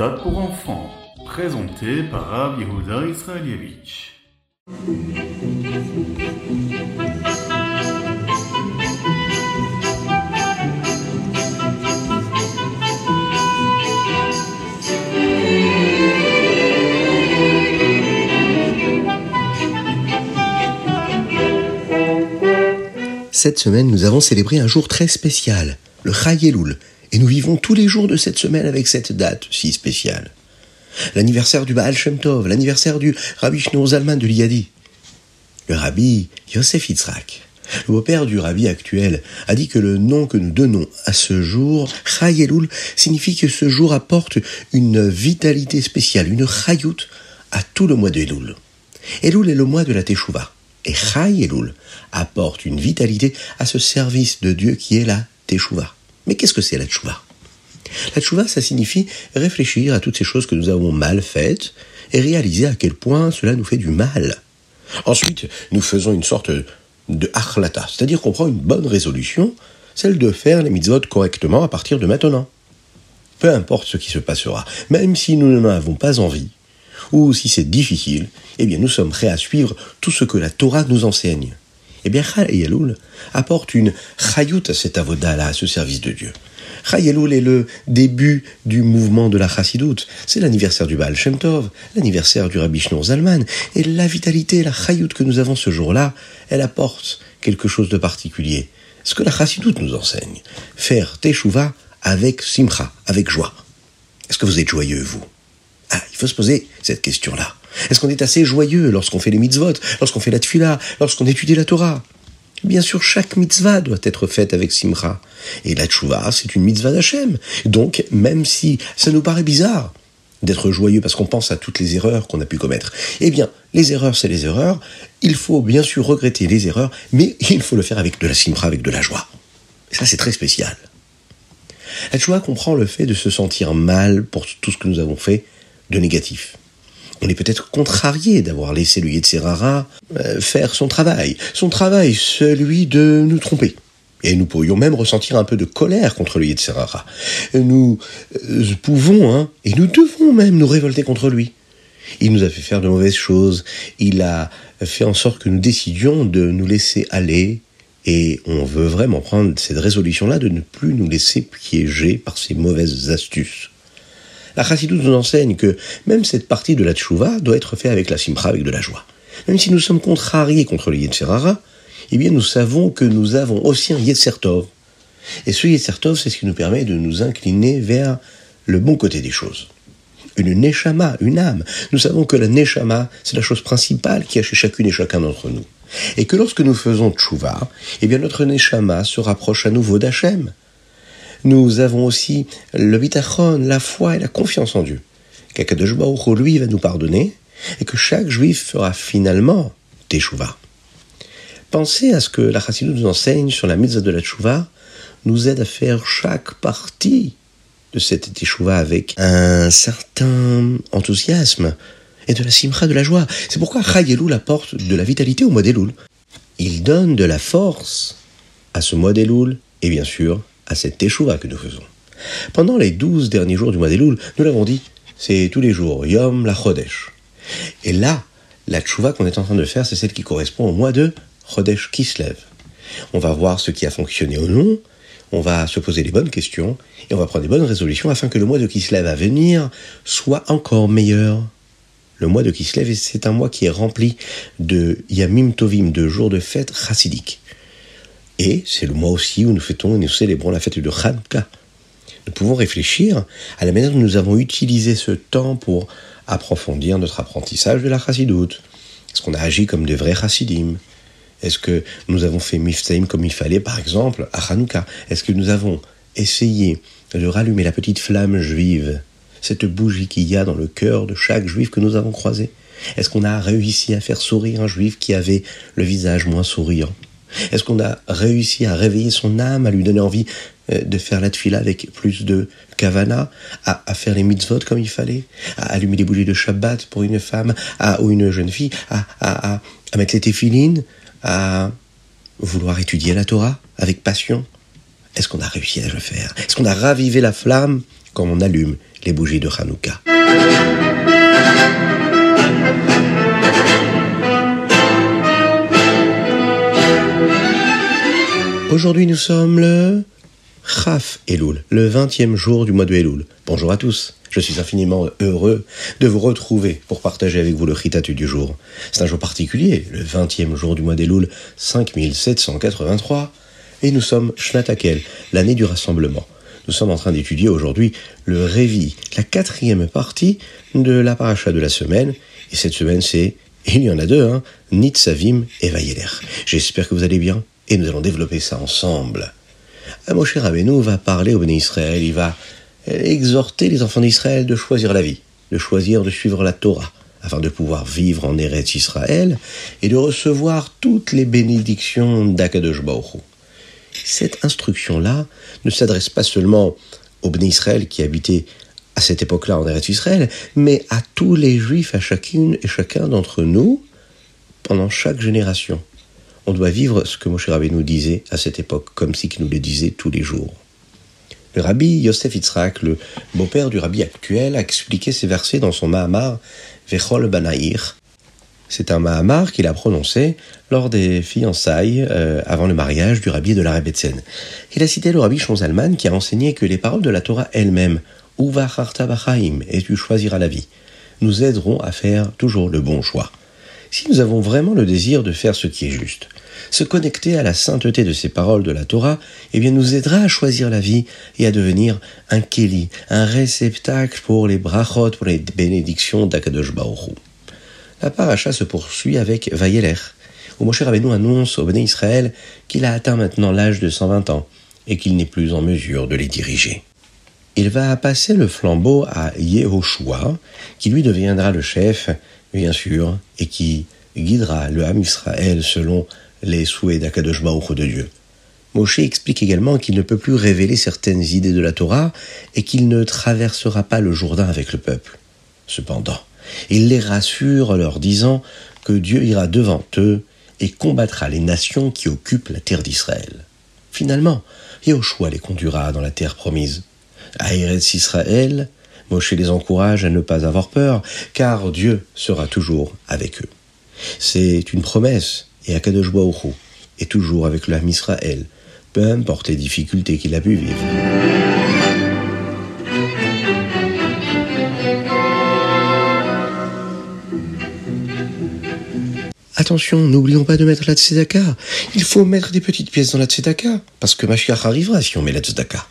méthode pour enfants, présenté par Rav Yehuda Israelievich. Cette semaine, nous avons célébré un jour très spécial, le Chayeloul, et nous vivons tous les jours de cette semaine avec cette date si spéciale. L'anniversaire du Baal Shem Tov, l'anniversaire du Rabbi Shneur Zalman de l'Iyadi. Le Rabbi Yosef Yitzhak, le beau-père du Rabbi actuel, a dit que le nom que nous donnons à ce jour, Chayeloul, signifie que ce jour apporte une vitalité spéciale, une Chayout à tout le mois de Elul. Elul est le mois de la Teshuvah. Et Chayeloul apporte une vitalité à ce service de Dieu qui est la Teshuvah. Mais qu'est-ce que c'est la Teshuvah La Teshuvah, ça signifie réfléchir à toutes ces choses que nous avons mal faites et réaliser à quel point cela nous fait du mal. Ensuite, nous faisons une sorte de achlata, c'est-à-dire qu'on prend une bonne résolution, celle de faire les mitzvot correctement à partir de maintenant. Peu importe ce qui se passera, même si nous n'en avons pas envie, ou si c'est difficile, eh bien nous sommes prêts à suivre tout ce que la Torah nous enseigne. Eh bien, Chayeloul apporte une chayout à cet avoda-là, à ce service de Dieu. Chayeloul est le début du mouvement de la chassidoute. C'est l'anniversaire du Baal Shem Tov, l'anniversaire du Rabbi Shneur Zalman. Et la vitalité, la chayout que nous avons ce jour-là, elle apporte quelque chose de particulier. Ce que la chassidoute nous enseigne. Faire teshuva avec simcha, avec joie. Est-ce que vous êtes joyeux, vous? Ah, il faut se poser cette question-là. Est-ce qu'on est assez joyeux lorsqu'on fait les mitzvot, lorsqu'on fait la tfila, lorsqu'on étudie la Torah? Bien sûr, chaque mitzvah doit être faite avec simra. Et la tchouva, c'est une mitzvah d'Hachem. Donc, même si ça nous paraît bizarre d'être joyeux parce qu'on pense à toutes les erreurs qu'on a pu commettre, eh bien, les erreurs, c'est les erreurs. Il faut bien sûr regretter les erreurs, mais il faut le faire avec de la simra, avec de la joie. Ça, c'est très spécial. La tchouva comprend le fait de se sentir mal pour tout ce que nous avons fait de négatif on est peut-être contrarié d'avoir laissé le Yetzirara euh, faire son travail. Son travail, celui de nous tromper. Et nous pourrions même ressentir un peu de colère contre le Yetzirara. Nous euh, pouvons, hein, et nous devons même nous révolter contre lui. Il nous a fait faire de mauvaises choses. Il a fait en sorte que nous décidions de nous laisser aller. Et on veut vraiment prendre cette résolution-là de ne plus nous laisser piéger par ces mauvaises astuces. La chassidoute nous enseigne que même cette partie de la tchouva doit être faite avec la simcha, avec de la joie. Même si nous sommes contrariés contre le Yetzerara, eh bien nous savons que nous avons aussi un Yetzertov. Et ce Yetzertov, c'est ce qui nous permet de nous incliner vers le bon côté des choses. Une neshama, une âme. Nous savons que la neshama, c'est la chose principale qui a chez chacune et chacun d'entre nous. Et que lorsque nous faisons tchouva, eh bien notre neshama se rapproche à nouveau d'Hachem nous avons aussi le bitachon, la foi et la confiance en Dieu. Qu'Akadosh lui, va nous pardonner et que chaque juif fera finalement teshuva. Pensez à ce que la Chassidou nous enseigne sur la mitzvah de la teshuva, nous aide à faire chaque partie de cette teshuva avec un certain enthousiasme et de la simcha de la joie. C'est pourquoi Chayeloul apporte de la vitalité au mois d'Elul. Il donne de la force à ce mois d'Elul et bien sûr à cette teshuva que nous faisons. Pendant les douze derniers jours du mois d'Elul, nous l'avons dit, c'est tous les jours, Yom la Chodesh. Et là, la teshuva qu'on est en train de faire, c'est celle qui correspond au mois de Chodesh Kislev. On va voir ce qui a fonctionné ou non, on va se poser les bonnes questions, et on va prendre des bonnes résolutions afin que le mois de Kislev à venir soit encore meilleur. Le mois de Kislev, c'est un mois qui est rempli de Yamim Tovim, de jours de fête chassidiques. Et c'est le mois aussi où nous fêtons et nous célébrons la fête de Hanouka. Nous pouvons réfléchir à la manière dont nous avons utilisé ce temps pour approfondir notre apprentissage de la chassidoute. Est-ce qu'on a agi comme des vrais chassidim? Est-ce que nous avons fait miftaim comme il fallait, par exemple, à Hanouka Est-ce que nous avons essayé de rallumer la petite flamme juive, cette bougie qu'il y a dans le cœur de chaque juif que nous avons croisé? Est-ce qu'on a réussi à faire sourire un juif qui avait le visage moins souriant? Est-ce qu'on a réussi à réveiller son âme, à lui donner envie euh, de faire la tfila avec plus de kavana, à, faire les mitzvot comme il fallait, à allumer les bougies de Shabbat pour une femme ou une jeune fille, à, mettre les téphilines, à vouloir étudier la Torah avec passion? Est-ce qu'on a réussi à le faire? Est-ce qu'on a ravivé la flamme quand on allume les bougies de Hanouka? Aujourd'hui, nous sommes le Chaf Elul, le 20e jour du mois de Elul. Bonjour à tous. Je suis infiniment heureux de vous retrouver pour partager avec vous le Ritatu du jour. C'est un jour particulier, le 20e jour du mois d'Elul 5783, et nous sommes Shnatakel, l'année du rassemblement. Nous sommes en train d'étudier aujourd'hui le Révi, la quatrième partie de la paracha de la semaine, et cette semaine c'est, il y en a deux, hein, Nitzavim et Vayeler. J'espère que vous allez bien, et nous allons développer ça ensemble. Moshe Rabbeinu va parler au Béné Israël, il va exhorter les enfants d'Israël de choisir la vie, de choisir de suivre la Torah, afin de pouvoir vivre en Eretz Israël et de recevoir toutes les bénédictions d'Akadosh Baruch Cette instruction-là ne s'adresse pas seulement aux Béné Israël qui habitaient à cette époque-là en Eretz Israël, mais à tous les Juifs, à chacune et chacun d'entre nous, pendant chaque génération. On doit vivre ce que Moshe Rabbeinu nous disait à cette époque, comme si qu'il nous le disait tous les jours. Le rabbi Yosef Yitzhak, le beau-père du rabbi actuel, a expliqué ces versets dans son Mahamar Vechol Banaïr. C'est un Mahamar qu'il a prononcé lors des fiançailles euh, avant le mariage du rabbi de la Rebetzen. Il a cité le rabbi Shonzalman qui a enseigné que les paroles de la Torah elle-même, Uva Bachaim, et tu choisiras la vie, nous aideront à faire toujours le bon choix. Si nous avons vraiment le désir de faire ce qui est juste, se connecter à la sainteté de ces paroles de la Torah, eh bien, nous aidera à choisir la vie et à devenir un keli, un réceptacle pour les brachot, pour les bénédictions d'Akadosh Baoru. La paracha se poursuit avec Vayeler, où Moshe Rabbeinu annonce au Béné Israël qu'il a atteint maintenant l'âge de 120 ans et qu'il n'est plus en mesure de les diriger. Il va passer le flambeau à Yehoshua, qui lui deviendra le chef, bien sûr, et qui guidera le Ham Israël selon les souhaits d'Akadosh de Dieu. Moshe explique également qu'il ne peut plus révéler certaines idées de la Torah et qu'il ne traversera pas le Jourdain avec le peuple. Cependant, il les rassure en leur disant que Dieu ira devant eux et combattra les nations qui occupent la terre d'Israël. Finalement, Yahushua les conduira dans la terre promise. Israël, Moshe les encourage à ne pas avoir peur, car Dieu sera toujours avec eux. C'est une promesse et Akadosh Baruch est toujours avec l'âme Israël, peu importe les difficultés qu'il a pu vivre. Attention, n'oublions pas de mettre la tzedaka. Il faut mettre des petites pièces dans la tzedaka, parce que Mashiach arrivera si on met la tzedaka.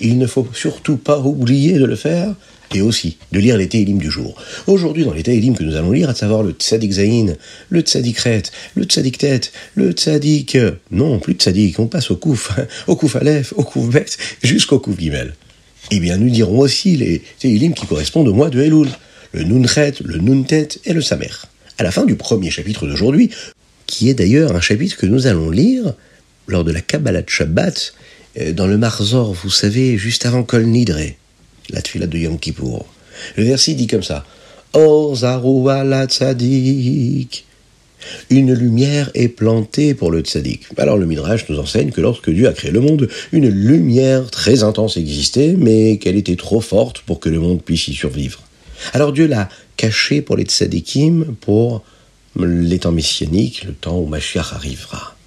Il ne faut surtout pas oublier de le faire et aussi de lire les Télim du jour. Aujourd'hui, dans les Télim que nous allons lire, à savoir le Tzadik Zayin, le Tzadik Ret, le Tzadik Tet, le Tzadik... Euh, non, plus de Tzadik, on passe au Kouf, au Kouf Aleph, au Kouf Bet, jusqu'au Kouf Gimel. Eh bien, nous dirons aussi les Télim qui correspondent au mois de Elul, le Nunret, le Nuntet et le Samer. À la fin du premier chapitre d'aujourd'hui, qui est d'ailleurs un chapitre que nous allons lire lors de la Kabbalah de Shabbat, euh, dans le Marzor, vous savez, juste avant Kol Nidre la tuila de Yom Kippour. Le verset dit comme ça. Une lumière est plantée pour le tzadik. Alors le Midrash nous enseigne que lorsque Dieu a créé le monde, une lumière très intense existait, mais qu'elle était trop forte pour que le monde puisse y survivre. Alors Dieu l'a cachée pour les tzadikim, pour les temps messianiques, le temps où Mashiach arrivera.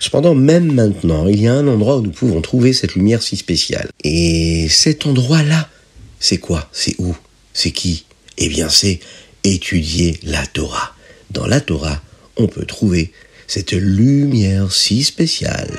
Cependant, même maintenant, il y a un endroit où nous pouvons trouver cette lumière si spéciale. Et cet endroit-là, c'est quoi? C'est où? C'est qui? Eh bien, c'est étudier la Torah. Dans la Torah, on peut trouver cette lumière si spéciale.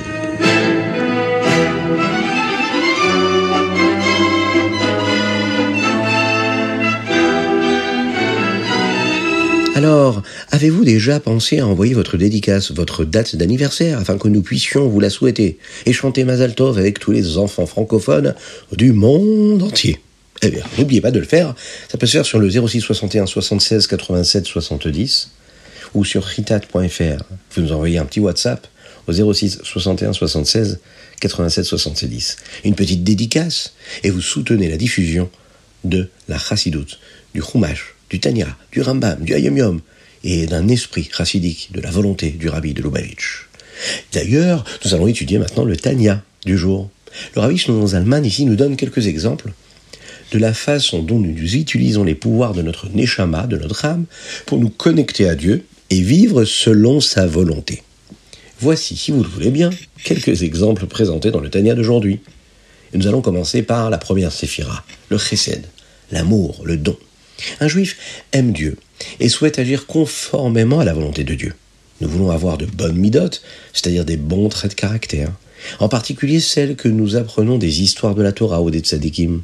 Alors, avez-vous déjà pensé à envoyer votre dédicace, votre date d'anniversaire, afin que nous puissions vous la souhaiter et chanter Mazal Tov avec tous les enfants francophones du monde entier? Eh bien, n'oubliez pas de le faire. Ça peut se faire sur le 06 61 76 87 70 ou sur ritat.fr. Vous nous envoyez un petit WhatsApp au 06 61 76 87 70. Une petite dédicace et vous soutenez la diffusion de la chassidoute, du chumash, du Tanya, du Rambam, du Ayom et d'un esprit chassidique, de la volonté du rabbi de Lubavitch. D'ailleurs, nous allons étudier maintenant le Tanya du jour. Le rabbi Shlomo Zalman ici nous donne quelques exemples de la façon dont nous utilisons les pouvoirs de notre neshama, de notre âme, pour nous connecter à Dieu et vivre selon sa volonté. Voici, si vous le voulez bien, quelques exemples présentés dans le Tania d'aujourd'hui. Nous allons commencer par la première séphira, le chesed, l'amour, le don. Un juif aime Dieu et souhaite agir conformément à la volonté de Dieu. Nous voulons avoir de bonnes midotes, c'est-à-dire des bons traits de caractère, en particulier celles que nous apprenons des histoires de la Torah ou des tzadikim.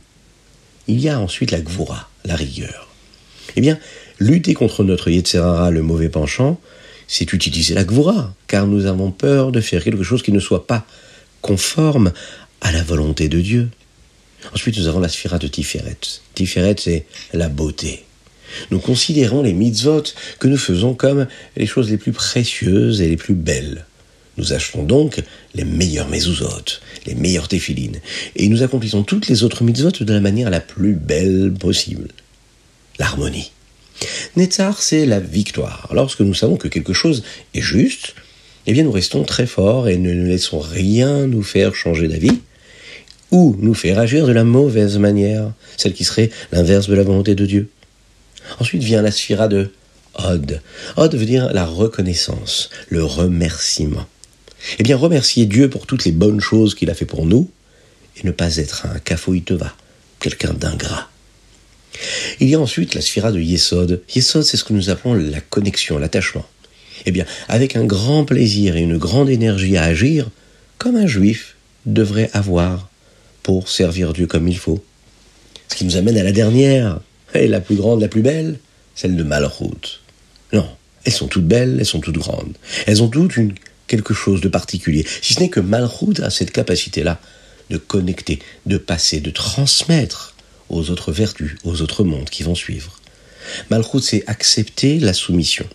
Il y a ensuite la gvura, la rigueur. Eh bien, lutter contre notre yetzerara, le mauvais penchant, c'est utiliser la gvura, car nous avons peur de faire quelque chose qui ne soit pas conforme à la volonté de Dieu. Ensuite, nous avons la sphira de Tiferet. Tiferet, c'est la beauté. Nous considérons les mitzvot que nous faisons comme les choses les plus précieuses et les plus belles. Nous achetons donc les meilleures mezuzot, les meilleures téphilines, et nous accomplissons toutes les autres mitzvot de la manière la plus belle possible. L'harmonie. Netzar, c'est la victoire. Lorsque nous savons que quelque chose est juste, eh bien nous restons très forts et ne nous laissons rien nous faire changer d'avis ou nous faire agir de la mauvaise manière, celle qui serait l'inverse de la volonté de Dieu. Ensuite vient la sphira de Od. Od veut dire la reconnaissance, le remerciement. Eh bien, remercier Dieu pour toutes les bonnes choses qu'il a fait pour nous, et ne pas être un kafoïteva, quelqu'un d'ingrat. Il y a ensuite la sphira de Yesod. Yesod, c'est ce que nous appelons la connexion, l'attachement. Eh bien, avec un grand plaisir et une grande énergie à agir, comme un juif devrait avoir pour servir Dieu comme il faut. Ce qui nous amène à la dernière, et la plus grande, la plus belle, celle de Malchut. Non, elles sont toutes belles, elles sont toutes grandes. Elles ont toutes une, quelque chose de particulier. Si ce n'est que Malchut a cette capacité-là de connecter, de passer, de transmettre aux autres vertus, aux autres mondes qui vont suivre. Malchut, c'est accepter la soumission.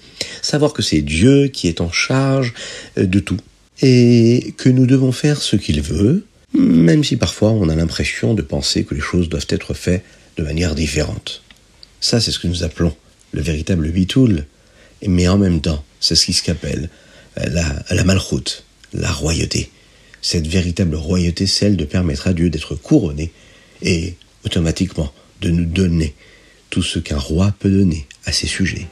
Savoir que c'est Dieu qui est en charge euh, de tout. Et que nous devons faire ce qu'il veut, même si parfois on a l'impression de penser que les choses doivent être faites de manière différente. Ça, c'est ce que nous appelons le véritable bitoul. Mais en même temps, c'est ce qui s'appelle euh, la, la malchoute, la royauté. Cette véritable royauté, celle de permettre à Dieu d'être couronné et automatiquement de nous donner tout ce qu'un roi peut donner à ses sujets.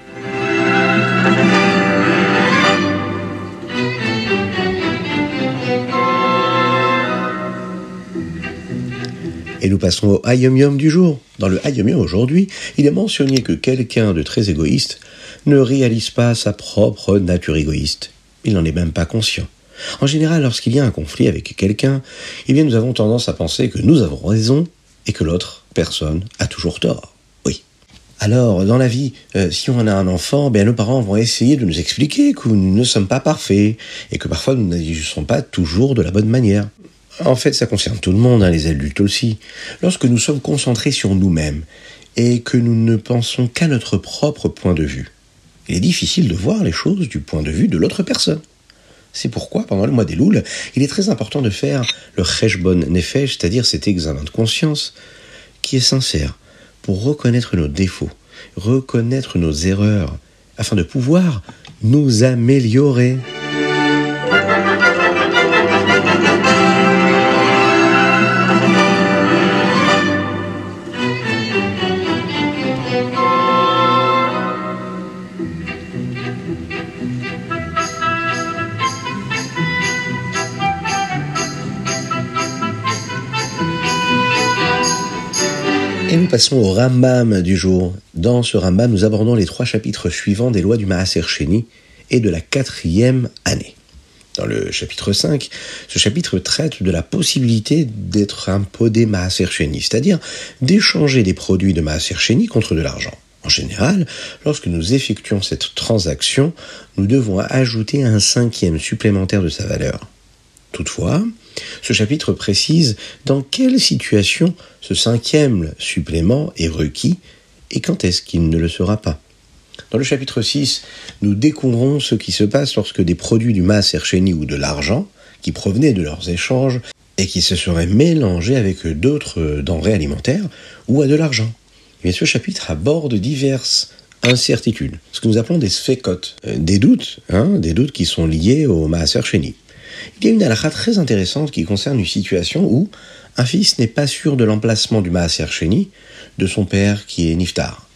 Et nous passons au Yom du jour. Dans le Hayom Yom aujourd'hui, il est mentionné que quelqu'un de très égoïste ne réalise pas sa propre nature égoïste. Il n'en est même pas conscient. En général, lorsqu'il y a un conflit avec quelqu'un, eh bien nous avons tendance à penser que nous avons raison et que l'autre personne a toujours tort. Oui. Alors, dans la vie, euh, si on a un enfant, bien nos parents vont essayer de nous expliquer que nous ne sommes pas parfaits et que parfois nous n'agissons pas toujours de la bonne manière. En fait, ça concerne tout le monde, hein, les adultes aussi. Lorsque nous sommes concentrés sur nous-mêmes et que nous ne pensons qu'à notre propre point de vue, il est difficile de voir les choses du point de vue de l'autre personne. C'est pourquoi, pendant le mois des Louls, il est très important de faire le Cheshbon Nefesh, c'est-à-dire cet examen de conscience qui est sincère, pour reconnaître nos défauts, reconnaître nos erreurs, afin de pouvoir nous améliorer. Passons au Rambam du jour. Dans ce Rambam, nous abordons les trois chapitres suivants des lois du Maaser Sheni et de la quatrième année. Dans le chapitre 5, ce chapitre traite de la possibilité d'être un podé Maaser Sheni, c'est-à-dire d'échanger des produits de Maaser Sheni contre de l'argent. En général, lorsque nous effectuons cette transaction, nous devons ajouter un cinquième supplémentaire de sa valeur. Toutefois, ce chapitre précise dans quelle situation ce cinquième supplément est requis et quand est-ce qu'il ne le sera pas. Dans le chapitre 6, nous découvrons ce qui se passe lorsque des produits du Maas Ercheni ou de l'argent, qui provenaient de leurs échanges et qui se seraient mélangés avec d'autres denrées alimentaires ou à de l'argent. Mais ce chapitre aborde diverses incertitudes, ce que nous appelons des sphécotes, des doutes, hein, des doutes qui sont liés au Maaser Sheni. Il y a une halakha très intéressante qui concerne une situation où un fils n'est pas sûr de l'emplacement du Maaser Sheni de son père qui est Niftar.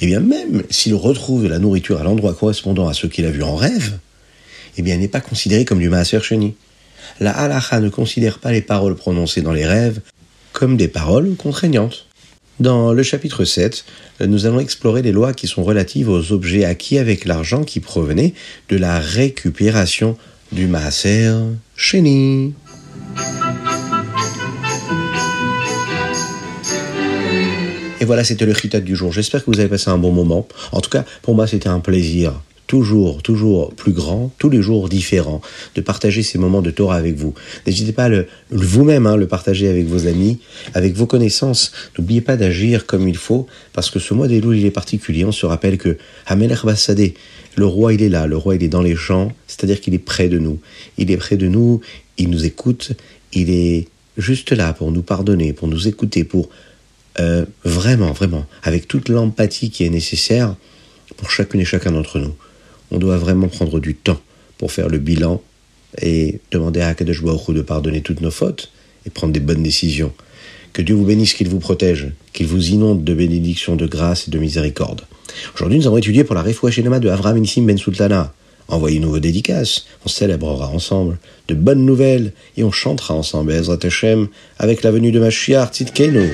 Et eh bien même s'il retrouve de la nourriture à l'endroit correspondant à ce qu'il a vu en rêve, eh bien, n'est pas considéré comme du Maaser Sheni. La halacha ne considère pas les paroles prononcées dans les rêves comme des paroles contraignantes. Dans le chapitre 7, nous allons explorer les lois qui sont relatives aux objets acquis avec l'argent qui provenait de la récupération du Maaser Sheni. Et voilà, c'était le chitat du jour. J'espère que vous avez passé un bon moment. En tout cas, pour moi, c'était un plaisir toujours, toujours plus grand, tous les jours différents, de partager ces moments de Torah avec vous. N'hésitez pas à vous-même, hein, le partager avec vos amis, avec vos connaissances. N'oubliez pas d'agir comme il faut, parce que ce mois des loups, il est particulier. On se rappelle que Hamelech Bassadeh, le roi, il est là, le roi, il est dans les champs, c'est-à-dire qu'il est près de nous. Il est près de nous, il nous écoute, il est juste là pour nous pardonner, pour nous écouter, pour euh, vraiment, vraiment, avec toute l'empathie qui est nécessaire pour chacune et chacun d'entre nous on doit vraiment prendre du temps pour faire le bilan et demander à Akadosh Baruch de pardonner toutes nos fautes et prendre des bonnes décisions. Que Dieu vous bénisse, qu'il vous protège, qu'il vous inonde de bénédictions, de grâce et de miséricorde. Aujourd'hui, nous avons étudié pour la Refoua de Avram Nissim Ben Sultana. Envoyez-nous vos dédicaces, on célébrera ensemble de bonnes nouvelles et on chantera ensemble Ezrat Hashem avec la venue de Mashiach Tzidkenu.